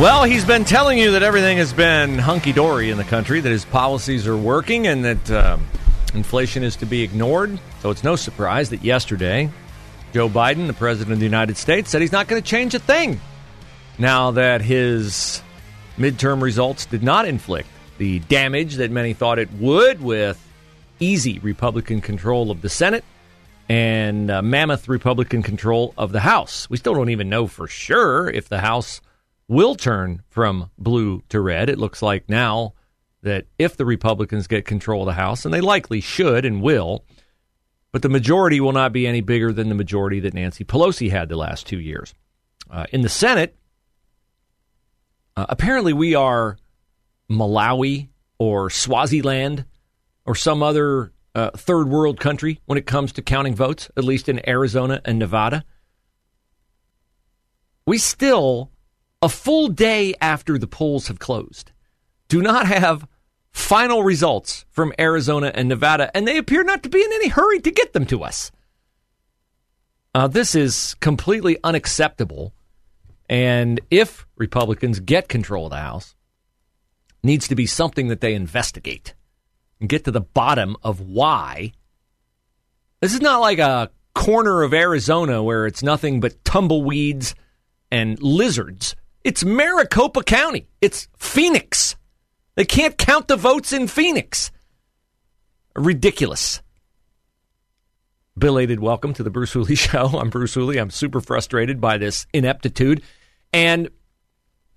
Well, he's been telling you that everything has been hunky dory in the country, that his policies are working, and that uh, inflation is to be ignored. So it's no surprise that yesterday, Joe Biden, the President of the United States, said he's not going to change a thing now that his midterm results did not inflict the damage that many thought it would with easy Republican control of the Senate and uh, mammoth Republican control of the House. We still don't even know for sure if the House will turn from blue to red. It looks like now that if the Republicans get control of the House, and they likely should and will, but the majority will not be any bigger than the majority that Nancy Pelosi had the last two years. Uh, in the Senate, uh, apparently we are Malawi or Swaziland or some other uh, third world country when it comes to counting votes, at least in Arizona and Nevada. We still a full day after the polls have closed, do not have final results from Arizona and Nevada, and they appear not to be in any hurry to get them to us. Uh, this is completely unacceptable. And if Republicans get control of the House, needs to be something that they investigate and get to the bottom of why. This is not like a corner of Arizona where it's nothing but tumbleweeds and lizards. It's Maricopa County. It's Phoenix. They can't count the votes in Phoenix. Ridiculous. Belated welcome to the Bruce Hooley Show. I'm Bruce Hooley. I'm super frustrated by this ineptitude. And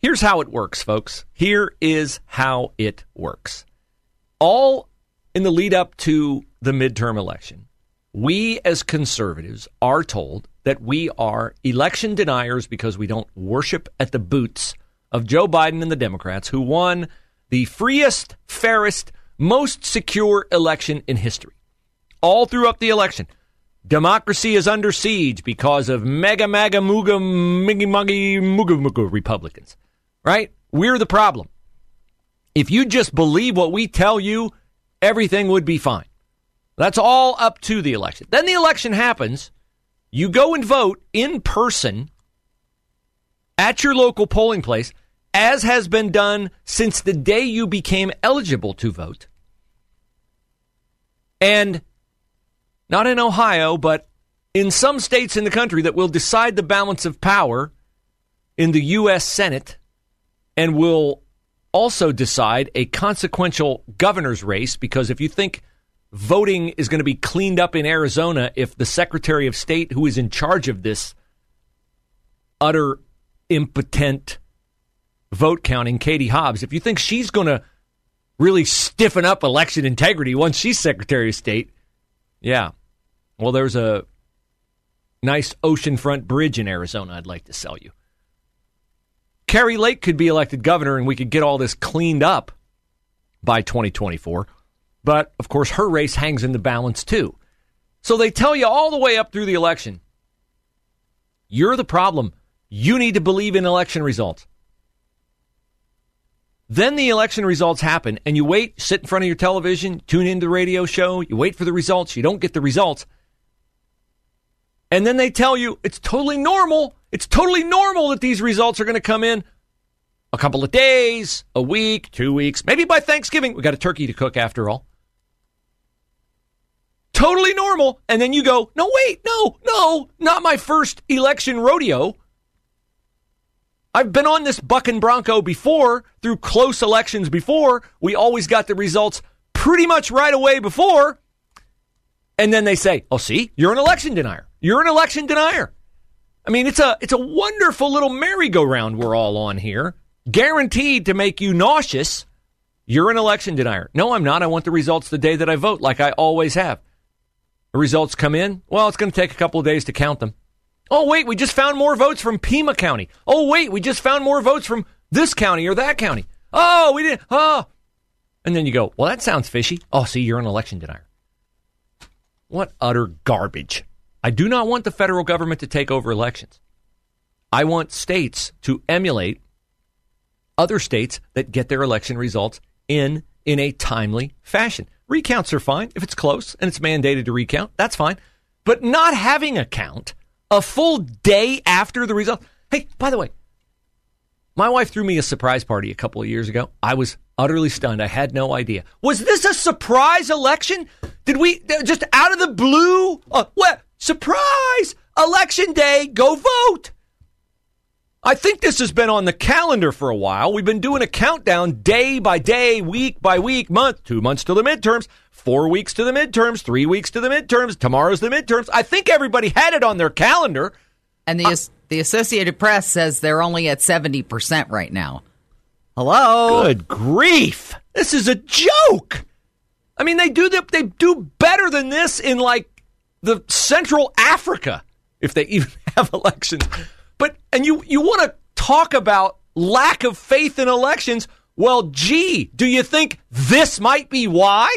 here's how it works, folks. Here is how it works. All in the lead up to the midterm election, we as conservatives are told that we are election deniers because we don't worship at the boots of Joe Biden and the Democrats, who won the freest, fairest, most secure election in history. All throughout the election, democracy is under siege because of mega, mega, muga, miggy, muggy, muga, muga Republicans. Right? We're the problem. If you just believe what we tell you, everything would be fine. That's all up to the election. Then the election happens you go and vote in person at your local polling place, as has been done since the day you became eligible to vote. And not in Ohio, but in some states in the country that will decide the balance of power in the U.S. Senate and will also decide a consequential governor's race. Because if you think voting is going to be cleaned up in Arizona if the Secretary of State, who is in charge of this utter impotent vote counting, Katie Hobbs, if you think she's going to really stiffen up election integrity once she's Secretary of State, yeah. Well, there's a nice oceanfront bridge in Arizona I'd like to sell you. Kari Lake could be elected governor and we could get all this cleaned up by 2024. But of course, her race hangs in the balance too. So they tell you all the way up through the election you're the problem. You need to believe in election results. Then the election results happen, and you wait, sit in front of your television, tune into the radio show, you wait for the results, you don't get the results. And then they tell you it's totally normal. It's totally normal that these results are going to come in a couple of days, a week, two weeks, maybe by Thanksgiving. We got a turkey to cook after all totally normal. And then you go, no, wait, no, no, not my first election rodeo. I've been on this buck and bronco before through close elections before. We always got the results pretty much right away before. And then they say, "Oh, see, you're an election denier. You're an election denier." I mean, it's a it's a wonderful little merry-go-round we're all on here, guaranteed to make you nauseous. You're an election denier. No, I'm not. I want the results the day that I vote, like I always have. The results come in. Well, it's going to take a couple of days to count them. Oh, wait, we just found more votes from Pima County. Oh, wait, we just found more votes from this county or that county. Oh, we didn't. Oh. And then you go, well, that sounds fishy. Oh, see, you're an election denier. What utter garbage. I do not want the federal government to take over elections. I want states to emulate other states that get their election results in in a timely fashion. Recounts are fine if it's close and it's mandated to recount. That's fine. But not having a count a full day after the result. Hey, by the way, my wife threw me a surprise party a couple of years ago. I was utterly stunned. I had no idea. Was this a surprise election? Did we just out of the blue? Uh, what? Surprise! Election day, go vote! I think this has been on the calendar for a while. We've been doing a countdown day by day, week by week, month, two months to the midterms, four weeks to the midterms, three weeks to the midterms, tomorrow's the midterms. I think everybody had it on their calendar. And the, uh, the Associated Press says they're only at 70% right now. Hello? Good grief. This is a joke. I mean, they do the, they do better than this in like the Central Africa if they even have elections. And you you want to talk about lack of faith in elections? Well, gee, do you think this might be why?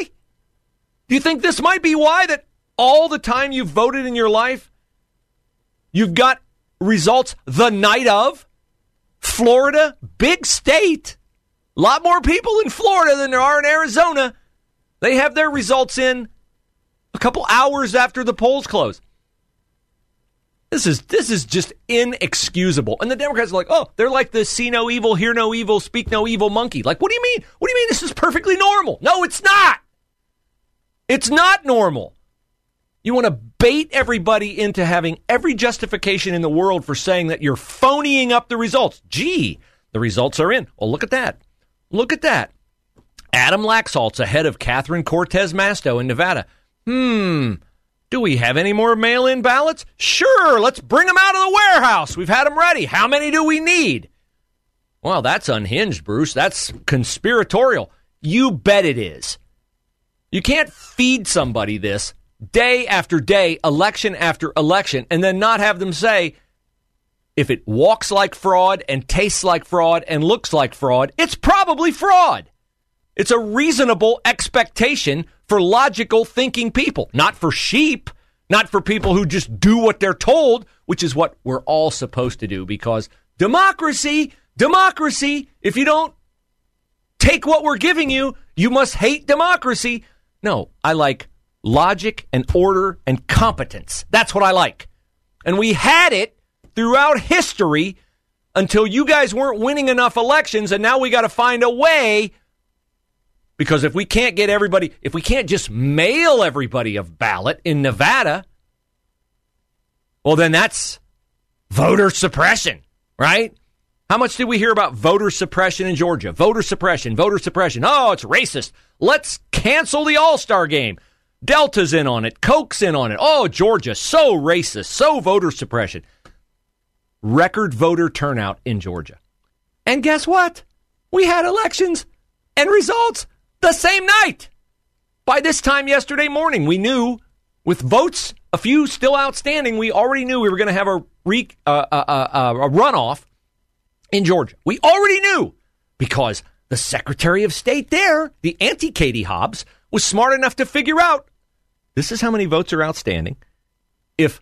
Do you think this might be why that all the time you've voted in your life, you've got results the night of? Florida, big state. A lot more people in Florida than there are in Arizona. They have their results in a couple hours after the polls close. This is this is just inexcusable. And the Democrats are like, oh, they're like the see no evil, hear no evil, speak no evil monkey. Like, what do you mean? What do you mean this is perfectly normal? No, it's not. It's not normal. You want to bait everybody into having every justification in the world for saying that you're phonying up the results. Gee, the results are in. Well, look at that. Look at that. Adam Laxalt's ahead of Catherine Cortez Masto in Nevada. Hmm. Do we have any more mail in ballots? Sure, let's bring them out of the warehouse. We've had them ready. How many do we need? Well, that's unhinged, Bruce. That's conspiratorial. You bet it is. You can't feed somebody this day after day, election after election, and then not have them say, if it walks like fraud and tastes like fraud and looks like fraud, it's probably fraud. It's a reasonable expectation for logical thinking people, not for sheep, not for people who just do what they're told, which is what we're all supposed to do because democracy, democracy, if you don't take what we're giving you, you must hate democracy. No, I like logic and order and competence. That's what I like. And we had it throughout history until you guys weren't winning enough elections, and now we got to find a way because if we can't get everybody, if we can't just mail everybody a ballot in Nevada, well, then that's voter suppression, right? How much did we hear about voter suppression in Georgia? Voter suppression, voter suppression. Oh, it's racist. Let's cancel the All Star game. Delta's in on it. Coke's in on it. Oh, Georgia, so racist, so voter suppression. Record voter turnout in Georgia. And guess what? We had elections and results the same night. By this time yesterday morning, we knew with votes, a few still outstanding, we already knew we were going to have a, re, uh, uh, uh, uh, a runoff in Georgia. We already knew because the Secretary of State there, the anti Katie Hobbs, was smart enough to figure out this is how many votes are outstanding. If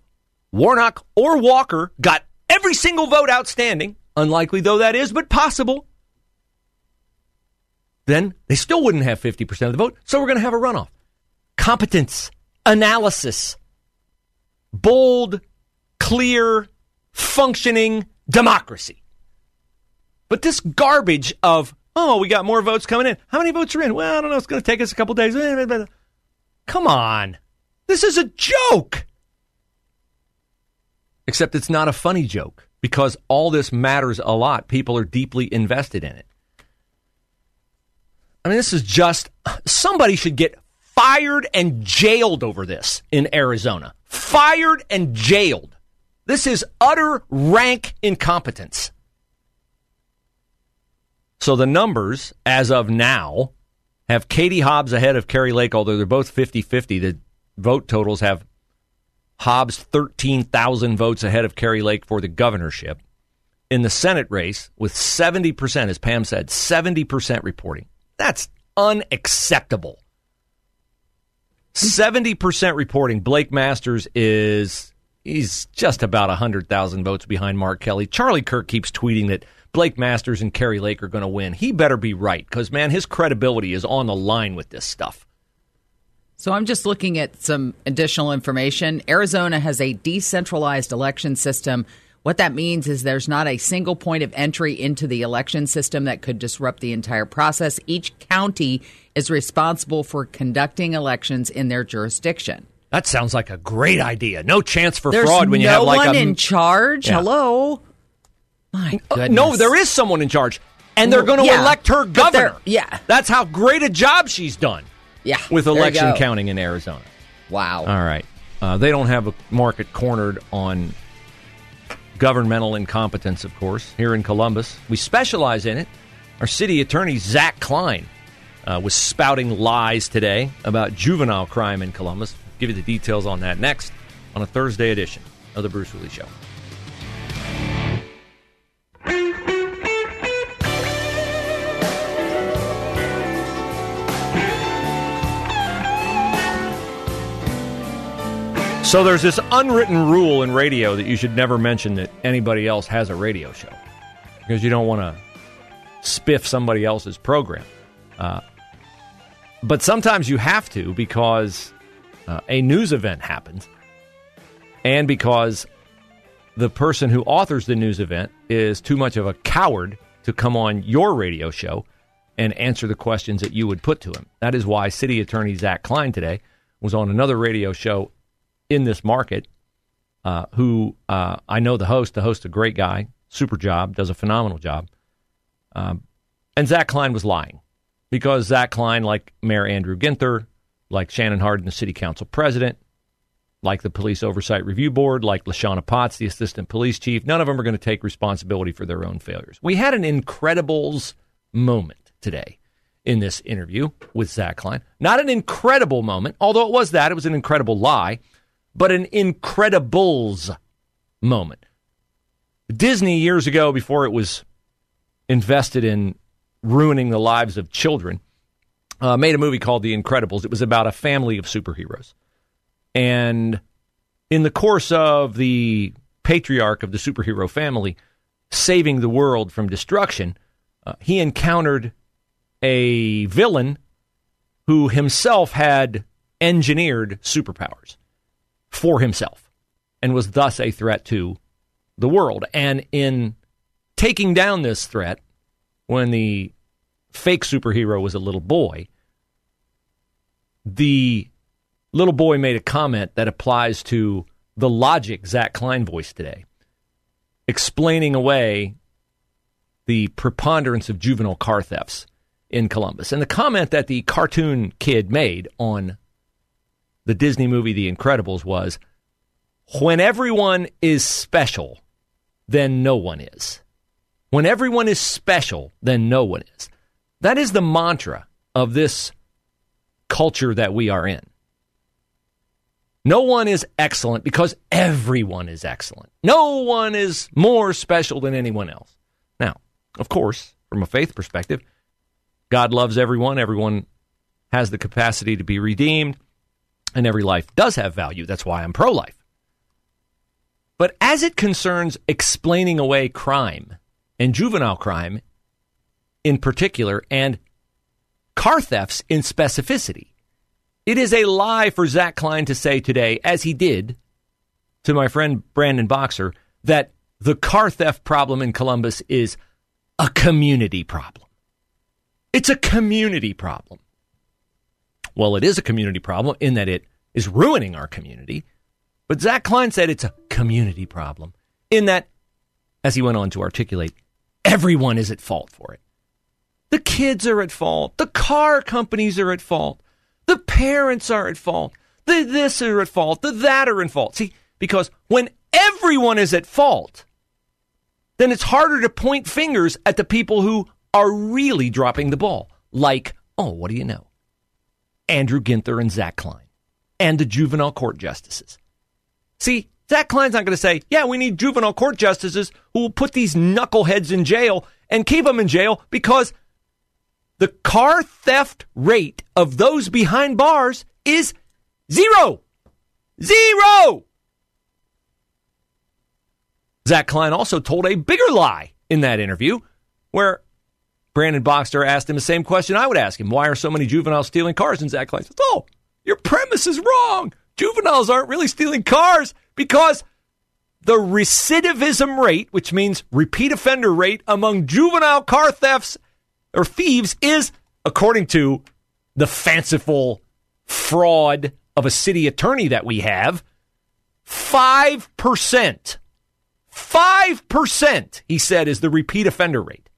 Warnock or Walker got every single vote outstanding, unlikely though that is, but possible, then they still wouldn't have 50% of the vote. So we're going to have a runoff. Competence, analysis, bold, clear, functioning democracy. But this garbage of, oh, we got more votes coming in. How many votes are in? Well, I don't know. It's going to take us a couple days. Come on. This is a joke. Except it's not a funny joke because all this matters a lot. People are deeply invested in it. I mean, this is just somebody should get fired and jailed over this in Arizona. Fired and jailed. This is utter rank incompetence. So the numbers as of now have Katie Hobbs ahead of Kari Lake, although they're both 50 50. The vote totals have Hobbs 13,000 votes ahead of Kari Lake for the governorship. In the Senate race, with 70%, as Pam said, 70% reporting. That's unacceptable. 70% reporting. Blake Masters is he's just about 100,000 votes behind Mark Kelly. Charlie Kirk keeps tweeting that Blake Masters and Kari Lake are going to win. He better be right because, man, his credibility is on the line with this stuff. So I'm just looking at some additional information. Arizona has a decentralized election system. What that means is there's not a single point of entry into the election system that could disrupt the entire process. Each county is responsible for conducting elections in their jurisdiction. That sounds like a great idea. No chance for There's fraud when you no have like one a in charge. Yeah. Hello. My goodness. No, there is someone in charge, and they're going to Yeah, elect her governor. yeah. that's how great a job she's done. Yeah, with election counting in Arizona. Wow. All right, uh, they don't have a market cornered on governmental incompetence, of course. Here in Columbus, we specialize in it. Our city attorney Zach Klein uh, was spouting lies today about juvenile crime in Columbus. Give you the details on that next on a Thursday edition of the Bruce Hooley Show. So there's this unwritten rule in radio that you should never mention that anybody else has a radio show because you don't want to spiff somebody else's program. Uh, but sometimes you have to because uh, a news event happens and because the person who authors the news event is too much of a coward to come on your radio show and answer the questions that you would put to him. That is why City Attorney Zach Klein today was on another radio show in this market. Uh, who uh, I know the host. The host, a great guy, super job, does a phenomenal job. Um, and Zach Klein was lying because Zach Klein, like Mayor Andrew Ginther, like Shannon Hardin, the city council president, like the Police Oversight Review Board, like LaShanna Potts, the assistant police chief, none of them are going to take responsibility for their own failures. We had an Incredibles moment today in this interview with Zach Klein. Not an incredible moment, although it was that, it was an incredible lie, but an Incredibles moment. Disney, years ago, before it was invested in ruining the lives of children, uh, made a movie called The Incredibles. It was about a family of superheroes. And in the course of the patriarch of the superhero family saving the world from destruction, uh, he encountered a villain who himself had engineered superpowers for himself and was thus a threat to the world. And in taking down this threat, when the fake superhero was a little boy, the little boy made a comment that applies to the logic Zach Klein voiced today, explaining away the preponderance of juvenile car thefts in Columbus. And the comment that the cartoon kid made on the Disney movie The Incredibles was when everyone is special, then no one is. When everyone is special, then no one is. That is the mantra of this culture that we are in. No one is excellent because everyone is excellent. No one is more special than anyone else. Now, of course, from a faith perspective, God loves everyone. Everyone has the capacity to be redeemed, and every life does have value. That's why I'm pro life. But as it concerns explaining away crime and juvenile crime in particular, and car thefts in specificity, it is a lie for Zach Klein to say today, as he did to my friend Brandon Boxer, that the car theft problem in Columbus is a community problem. It's a community problem. Well, it is a community problem in that it is ruining our community. But Zach Klein said it's a community problem in that, as he went on to articulate, everyone is at fault for it. The kids are at fault. The car companies are at fault. The parents are at fault. The this are at fault. The that are at fault. See, because when everyone is at fault, then it's harder to point fingers at the people who are really dropping the ball. Like, oh, what do you know? Andrew Ginther and Zach Klein and the juvenile court justices. See, Zach Klein's not going to say, yeah, we need juvenile court justices who will put these knuckleheads in jail and keep them in jail because the car theft rate of those behind bars is zero. Zero. Zach Klein also told a bigger lie in that interview where Brandon Boxer asked him the same question I would ask him. Why are so many juveniles stealing cars? And Zach says, Oh, your premise is wrong. Juveniles aren't really stealing cars because the recidivism rate, which means repeat offender rate among juvenile car thefts or thieves, is, according to the fanciful fraud of a city attorney that we have, 5%. 5%, he said, is the repeat offender rate.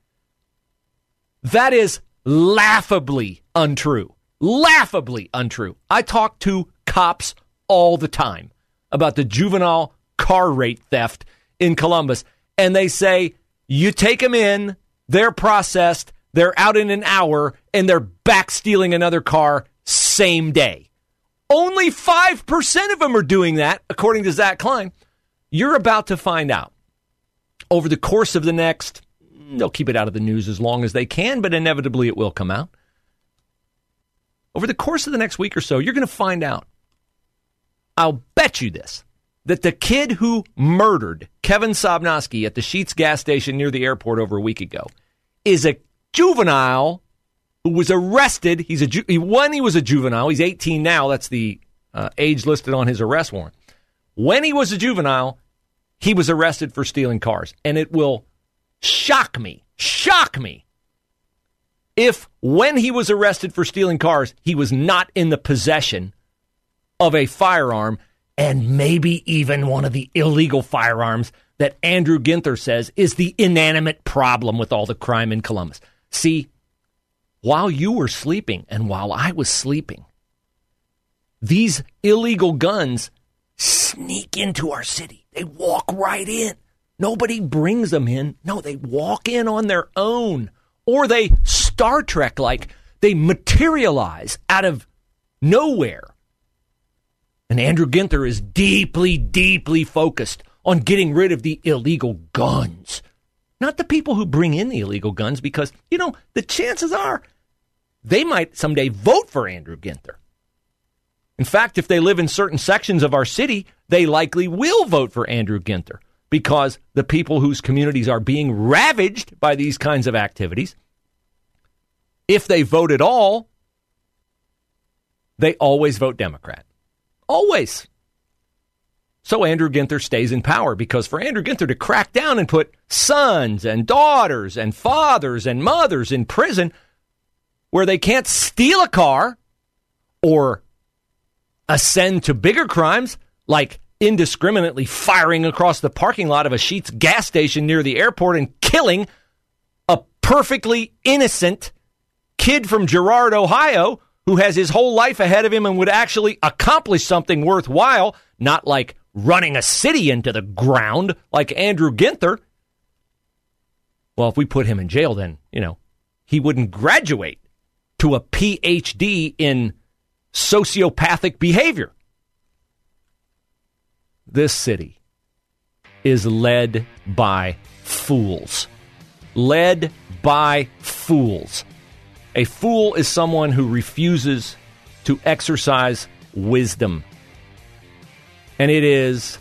That is laughably untrue. Laughably untrue. I talk to cops all the time about the juvenile car rate theft in Columbus, and they say you take them in, they're processed, they're out in an hour, and they're back stealing another car same day. Only 5% of them are doing that, according to Zach Klein. You're about to find out. Over the course of the next, they'll keep it out of the news as long as they can, but inevitably it will come out. Over the course of the next week or so, you're going to find out. I'll bet you this that the kid who murdered Kevin Sobnoski at the Sheetz gas station near the airport over a week ago is a juvenile who was arrested. He's a ju- when he was a juvenile. He's 18 now. That's the uh, age listed on his arrest warrant. When he was a juvenile, he was arrested for stealing cars, and it will shock me, shock me, if when he was arrested for stealing cars, he was not in the possession of a firearm and maybe even one of the illegal firearms that Andrew Ginther says is the inanimate problem with all the crime in Columbus. See, while you were sleeping and while I was sleeping, these illegal guns sneak into our city. They walk right in. Nobody brings them in. No, they walk in on their own. Or they Star Trek like, they materialize out of nowhere and Andrew Ginther is deeply, deeply focused on getting rid of the illegal guns. Not the people who bring in the illegal guns, because, you know, the chances are they might someday vote for Andrew Ginther. In fact, if they live in certain sections of our city, they likely will vote for Andrew Ginther because the people whose communities are being ravaged by these kinds of activities, if they vote at all, they always vote Democrat. Always. So Andrew Ginther stays in power because for Andrew Ginther to crack down and put sons and daughters and fathers and mothers in prison where they can't steal a car or ascend to bigger crimes like indiscriminately firing across the parking lot of a Sheetz gas station near the airport and killing a perfectly innocent kid from Girard, Ohio, who has his whole life ahead of him and would actually accomplish something worthwhile, not like running a city into the ground like Andrew Ginther. Well, if we put him in jail, then, you know, he wouldn't graduate to a PhD in sociopathic behavior. This city is led by fools. Led by fools. A fool is someone who refuses to exercise wisdom. And it is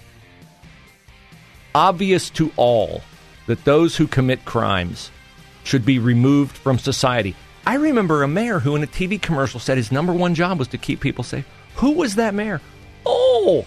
obvious to all that those who commit crimes should be removed from society. I remember a mayor who, in a TV commercial, said his number one job was to keep people safe. Who was that mayor? Oh,